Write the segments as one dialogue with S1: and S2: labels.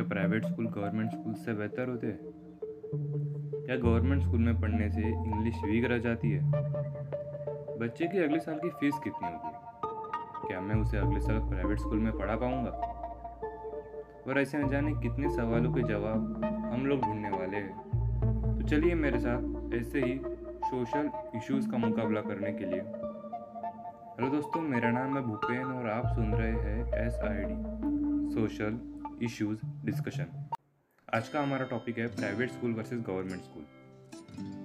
S1: क्या private school government school से बेहतर होते हैं? क्या गवर्नमेंट स्कूल में पढ़ने से इंग्लिश वीक रह जाती है? बच्चे की अगले साल की फ़ीस कितनी होगी? क्या मैं उसे अगले साल प्राइवेट स्कूल में पढ़ा पाऊँगा? और ऐसे न जाने कितने सवालों के जवाब हम लोग ढूँढने वाले हैं। तो चलिए मेरे साथ ऐसे ही सोशल इश्यूज़ का मुकाबला करने के लिए। हेलो दोस्तों, मेरा नाम है भूपेन और आप सुन रहे हैं S I D social issues discussion आज का हमारा टॉपिक है private school versus government school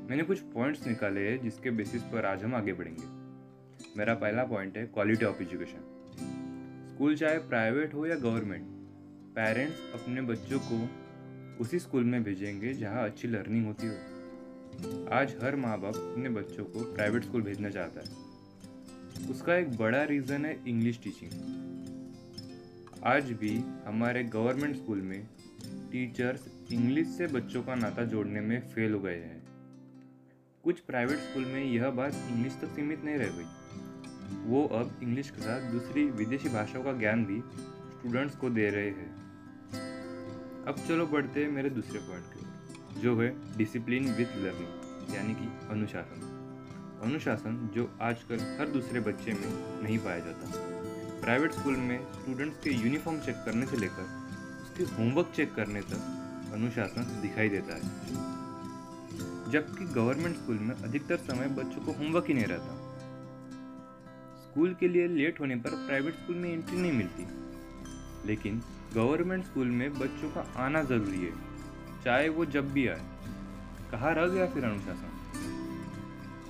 S1: मैंने कुछ पॉइंट्स निकाले हैं जिसके बेसिस पर आज हम आगे बढ़ेंगे। मेरा पहला पॉइंट है क्वालिटी ऑफ़ एजुकेशन स्कूल चाहे प्राइवेट हो या गवर्नमेंट पेरेंट्स अपने बच्चों को उसी स्कूल में भेजेंगे जहाँ अच्छी लर्निंग होती हो। आज हर माँ बाप अपने बच्चों को प्राइवेट स्कूल भेजना चाहता है। उसका एक बड़ा रीज़न है इंग्लिश टीचिंग आज भी हमारे गवर्नमेंट स्कूल में टीचर्स इंग्लिश से बच्चों का नाता जोड़ने में फेल हो गए हैं। कुछ प्राइवेट स्कूल में यह बात इंग्लिश तक सीमित नहीं रह गई। वो अब इंग्लिश के साथ दूसरी विदेशी भाषाओं का ज्ञान भी स्टूडेंट्स को दे रहे हैं। अब चलो बढ़ते हैं मेरे दूसरे पॉइंट के जो है डिसिप्लिन विथ लर्निंग यानी कि अनुशासन। अनुशासन जो आजकल हर दूसरे बच्चे में नहीं पाया जाता। प्राइवेट स्कूल में स्टूडेंट्स के यूनिफॉर्म चेक करने से लेकर उसके होमवर्क चेक करने तक अनुशासन दिखाई देता है। जबकि गवर्नमेंट स्कूल में अधिकतर समय बच्चों को होमवर्क ही नहीं रहता। स्कूल के लिए लेट होने पर प्राइवेट स्कूल में एंट्री नहीं मिलती। लेकिन गवर्नमेंट स्कूल में बच्चों का आना ज़रूरी है। चाहे वो जब भी आए। कहाँ रह गया फिर अनुशासन?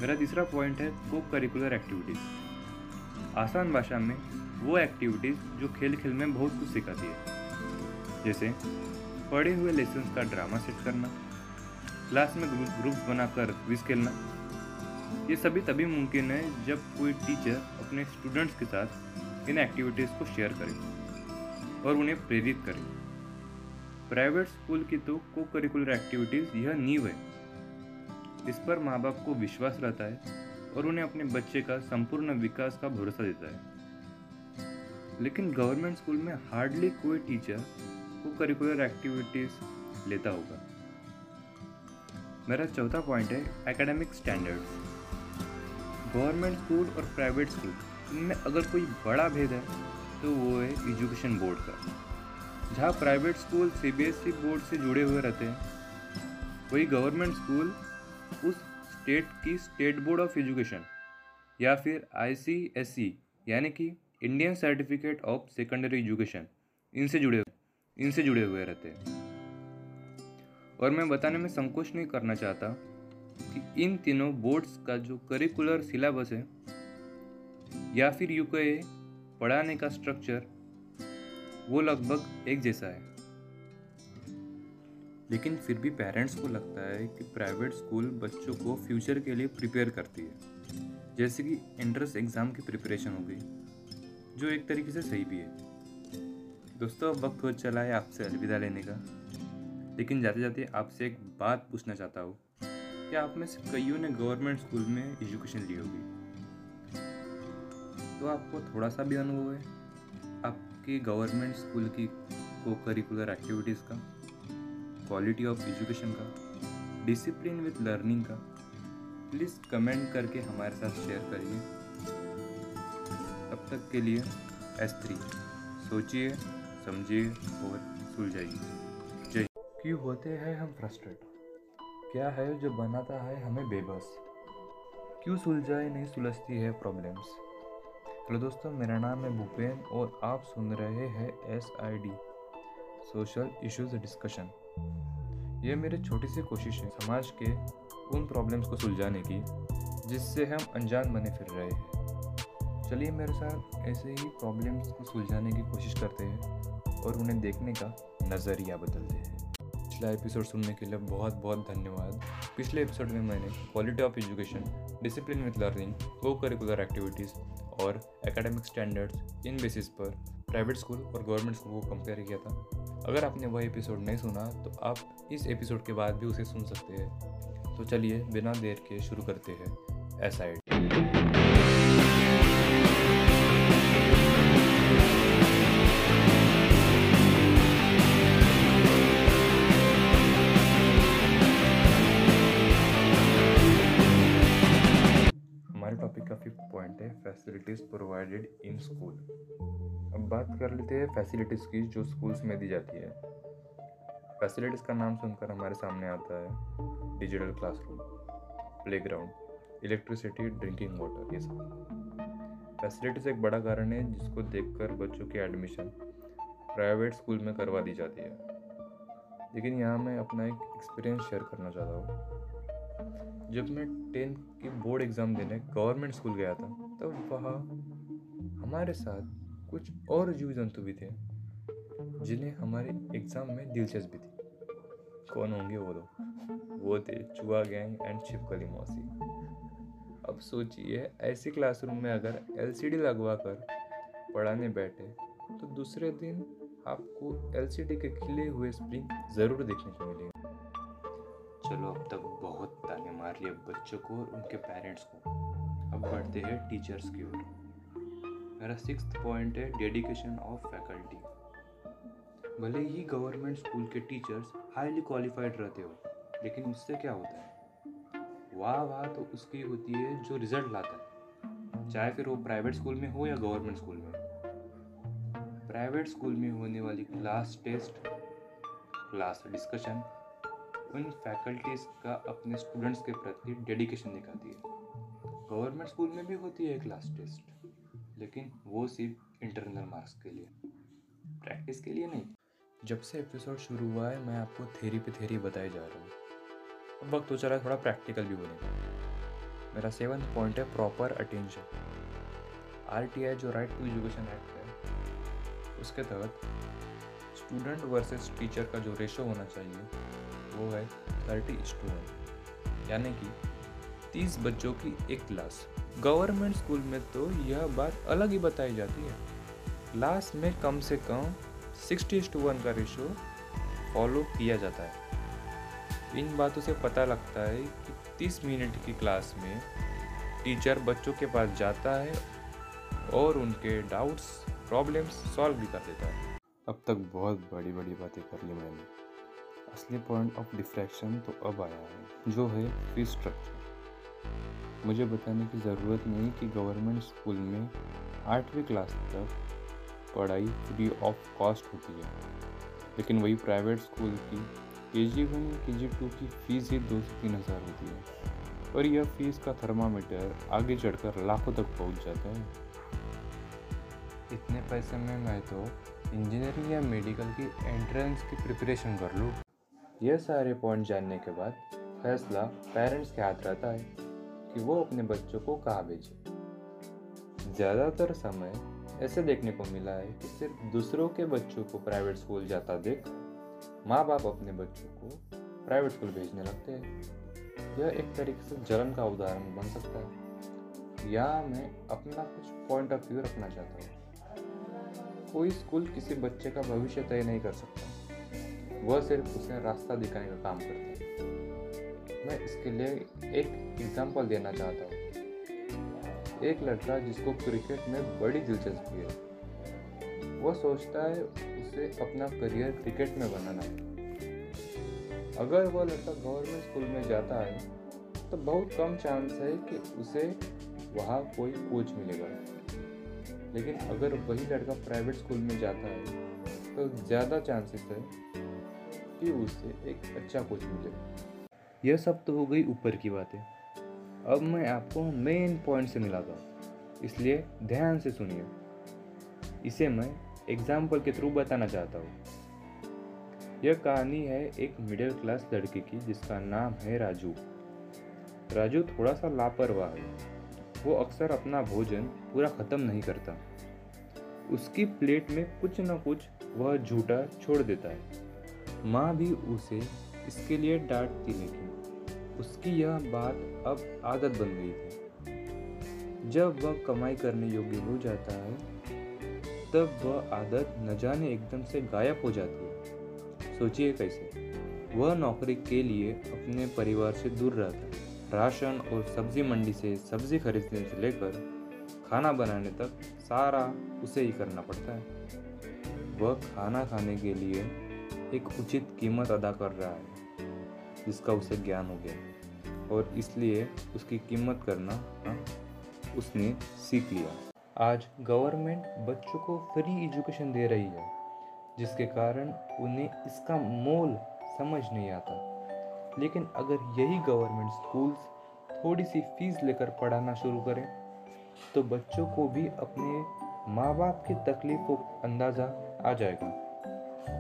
S1: मेरा तीसरा पॉइंट है को करिकुलर एक्टिविटीज़ आसान भाषा में वो एक्टिविटीज़ जो खेल खेल में बहुत कुछ सिखाती है। जैसे, पढ़े हुए लेसन का ड्रामा सेट करना क्लास में ग्रुप्स बनाकर क्विज खेलना। ये सभी तभी मुमकिन है जब कोई टीचर अपने स्टूडेंट्स के साथ इन एक्टिविटीज़ को शेयर करे और उन्हें प्रेरित करे। प्राइवेट स्कूल की तो को करिकुलर एक्टिविटीज़ यह नींव है। इस पर माँ बाप को विश्वास रहता है और उन्हें अपने बच्चे का संपूर्ण विकास का भरोसा देता है। लेकिन गवर्नमेंट स्कूल में हार्डली कोई टीचर को करिकुलर एक्टिविटीज़ लेता होगा। मेरा चौथा पॉइंट है एकेडमिक स्टैंडर्ड्स गवर्नमेंट स्कूल और प्राइवेट स्कूल इनमें अगर कोई बड़ा भेद है तो वो है एजुकेशन बोर्ड का। जहाँ प्राइवेट स्कूल सीबीएसई बोर्ड से जुड़े हुए रहते हैं, वही गवर्नमेंट स्कूल उस स्टेट की स्टेट बोर्ड ऑफ़ एजुकेशन या फिर आईसीएसई यानी कि Indian certificate of secondary education इनसे जुड़े इनसे जुड़े हुए रहते हैं। और मैं बताने में संकोच नहीं करना चाहता कि इन तीनों बोर्ड्स का जो करिकुलर सिलेबस है, या फिर यू कहे पढ़ाने का स्ट्रक्चर वो लगभग एक जैसा है। लेकिन फिर भी पेरेंट्स को लगता है कि प्राइवेट स्कूल बच्चों को फ्यूचर के लिए प्रिपेयर करती है। जैसे कि एंट्रेंस एग्ज़ाम की प्रिपरेशन हो गई। जो एक तरीके से सही भी है। दोस्तों अब वक्त हो चला है आपसे अलविदा लेने का। लेकिन जाते जाते आपसे एक बात पूछना चाहता हूँ। कि आप में से कईयों ने गवर्नमेंट स्कूल में एजुकेशन ली होगी? तो आपको थोड़ा सा भी अनुभव है? आपकी गवर्नमेंट स्कूल की को करिकुलर एक्टिविटीज़ का क्वालिटी ऑफ़ एजुकेशन का डिसिप्लिन विथ लर्निंग का प्लीज़ कमेंट करके हमारे साथ शेयर करिए। तक के लिए एस थ्री सोचिए, समझिए और सुलझाइए। जय। क्यों होते हैं हम फ्रस्ट्रेट क्या है जो बनाता है हमें बेबस? क्यों सुलझाए, नहीं सुलझती है प्रॉब्लम्स हेलो दोस्तों, मेरा नाम है भूपेन और आप सुन रहे हैं S I D social issues discussion ये मेरी छोटी सी कोशिश है समाज के उन प्रॉब्लम्स को सुलझाने की, जिससे हम अनजान बने फिर रहे हैं। चलिए मेरे साथ ऐसे ही प्रॉब्लम्स को सुलझाने की कोशिश करते हैं और उन्हें देखने का नज़रिया बदलते हैं। पिछला एपिसोड सुनने के लिए बहुत बहुत धन्यवाद। पिछले एपिसोड में मैंने quality of education discipline with learning co-curricular activities और एकेडमिक स्टैंडर्ड्स इन बेसिस पर प्राइवेट स्कूल और गवर्नमेंट स्कूल को कंपेयर किया था। अगर आपने वह एपिसोड नहीं सुना तो आप इस एपिसोड के बाद भी उसे सुन सकते हैं। तो चलिए बिना देर के शुरू करते हैं एस फैसिलिटीज़ प्रोवाइडेड इन स्कूल अब बात कर लेते हैं फैसिलिटीज़ की, जो स्कूल्स में दी जाती है। फैसिलिटीज़ का नाम सुनकर हमारे सामने आता है digital classroom playground electricity drinking water ये सब। फैसिलिटीज़ एक बड़ा कारण है जिसको देखकर बच्चों की एडमिशन प्राइवेट स्कूल में करवा दी जाती है। लेकिन यहाँ मैं अपना एक एक्सपीरियंस शेयर करना चाहता हूँ। जब मैं टेंथ की बोर्ड एग्ज़ाम देने गवर्नमेंट स्कूल गया था, तब वहाँ हमारे साथ कुछ और जीव जंतु भी थे, जिन्हें हमारे एग्ज़ाम में दिलचस्पी थी। कौन होंगे वो लोग? वो थे चुहा गैंग एंड छिपकली मौसी। अब सोचिए, ऐसी क्लासरूम में अगर एलसीडी लगवा कर पढ़ाने बैठे तो दूसरे दिन आपको एलसीडी के खिले हुए स्प्रिंग ज़रूर देखने को मिलेंगे। चलो अब तक बहुत ताने मार लिए बच्चों को और उनके पेरेंट्स को। अब बढ़ते हैं टीचर्स की ओर। मेरा सिक्स पॉइंट है डेडिकेशन ऑफ़ फैकल्टी भले ही गवर्नमेंट स्कूल के टीचर्स हाईली क्वालिफाइड रहते हो, लेकिन उससे क्या होता है? वाह वाह तो उसकी होती है जो रिज़ल्ट लाता है। चाहे फिर वो प्राइवेट स्कूल में हो या गवर्नमेंट स्कूल में। प्राइवेट स्कूल में होने वाली क्लास टेस्ट क्लास डिस्कशन उन फैकल्टीज़ का अपने स्टूडेंट्स के प्रति डेडिकेशन दिखाती है। गवर्नमेंट स्कूल में भी होती है क्लास टेस्ट लेकिन वो सिर्फ़ इंटरनल मार्क्स के लिए प्रैक्टिस के लिए नहीं। जब से एपिसोड शुरू हुआ है, मैं आपको थेरी पे थेरी बताए जा रहा हूँ। अब वक्त हो चला थोड़ा प्रैक्टिकल भी बनेगा मेरा सेवन्थ पॉइंट है प्रॉपर अटेंशन आरटीआई जो राइट टू एजुकेशन एक्ट है, उसके तहत स्टूडेंट वर्सेस टीचर का जो रेशो होना चाहिए वो है थर्टी टू वन यानी कि तीस बच्चों की एक क्लास। गवर्नमेंट स्कूल में तो यह बात अलग ही बताई जाती है। क्लास में कम से कम सिक्सटी टू वन का रेशो फॉलो किया जाता है। इन बातों से पता लगता है कि तीस मिनट की क्लास में टीचर बच्चों के पास जाता है और उनके डाउट्स प्रॉब्लम्स सॉल्व भी कर देता है। अब तक बहुत बड़ी बड़ी बातें कर ली मैंने। असली पॉइंट ऑफ़ डिफ्रैक्शन तो अब आया है, जो है फ़ीस स्ट्रक्चर मुझे बताने की ज़रूरत नहीं कि गवर्नमेंट स्कूल में आठवीं क्लास तक पढ़ाई फ्री ऑफ़ कॉस्ट होती है, लेकिन वही प्राइवेट स्कूल की के जी वन के जी टू की फ़ीस ही दो से तीन हज़ार होती है, और यह फ़ीस का थर्मामीटर आगे चढ़कर लाखों तक पहुँच जाता है। इतने पैसे में मैं तो इंजीनियरिंग या मेडिकल की एंट्रेंस की प्रिपरेशन कर लूँ। यह सारे पॉइंट जानने के बाद फैसला पेरेंट्स के हाथ रहता है कि वो अपने बच्चों को कहाँ भेजें। ज़्यादातर समय ऐसे देखने को मिला है कि सिर्फ़ दूसरों के बच्चों को प्राइवेट स्कूल जाता देख माँ बाप अपने बच्चों को प्राइवेट स्कूल भेजने लगते हैं। यह एक तरीके से जलन का उदाहरण बन सकता है। या मैं अपना कुछ पॉइंट ऑफ़ व्यू रखना चाहता हूँ। कोई स्कूल किसी बच्चे का भविष्य तय नहीं कर सकता। वह सिर्फ़ उसे रास्ता दिखाने का काम करता है। मैं इसके लिए एक एग्जांपल देना चाहता हूँ। एक लड़का जिसको क्रिकेट में बड़ी दिलचस्पी है, वह सोचता है उसे अपना करियर क्रिकेट में बनाना है। अगर वह लड़का गवर्नमेंट स्कूल में जाता है तो बहुत कम चांस है कि उसे वहाँ कोई कोच मिलेगा। लेकिन अगर वही लड़का प्राइवेट स्कूल में जाता है तो ज़्यादा चांसेस है कि उसे एक अच्छा कोच मिले यह सब तो हो गई ऊपर की बातें। अब मैं आपको मेन पॉइंट से मिलाता हूँ। इसलिए ध्यान से सुनिए। इसे मैं एग्ज़ाम्पल के थ्रू बताना चाहता हूँ। यह कहानी है एक मिडिल क्लास लड़के की, जिसका नाम है राजू। राजू थोड़ा सा लापरवाह है। वो अक्सर अपना भोजन पूरा ख़त्म नहीं करता। उसकी प्लेट में कुछ न कुछ वह झूठा छोड़ देता है। माँ भी उसे इसके लिए डांटती लेकिन उसकी यह बात अब आदत बन गई थी। जब वह कमाई करने योग्य हो जाता है, तब वह आदत न जाने एकदम से गायब हो जाती है। सोचिए कैसे? वह नौकरी के लिए अपने परिवार से दूर रहता है। राशन और सब्ज़ी मंडी से सब्ज़ी खरीदने से लेकर खाना बनाने तक सारा उसे ही करना पड़ता है। वह खाना खाने के लिए एक उचित कीमत अदा कर रहा है, जिसका उसे ज्ञान हो गया। और इसलिए उसकी कीमत करना हाँ उसने सीख लिया। आज गवर्नमेंट बच्चों को फ्री एजुकेशन दे रही है, जिसके कारण उन्हें इसका मोल समझ नहीं आता। लेकिन अगर यही गवर्नमेंट स्कूल्स थोड़ी सी फ़ीस लेकर पढ़ाना शुरू करें तो बच्चों को भी अपने माँ बाप की तकलीफ़ को अंदाज़ा आ जाएगा।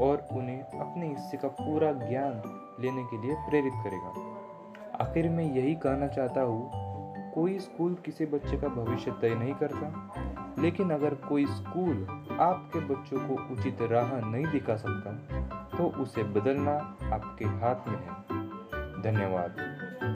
S1: और उन्हें अपने हिस्से का पूरा ज्ञान लेने के लिए प्रेरित करेगा। आखिर मैं यही कहना चाहता हूँ, कोई स्कूल किसी बच्चे का भविष्य तय नहीं करता, लेकिन अगर कोई स्कूल आपके बच्चों को उचित राह नहीं दिखा सकता तो उसे बदलना आपके हाथ में है। धन्यवाद।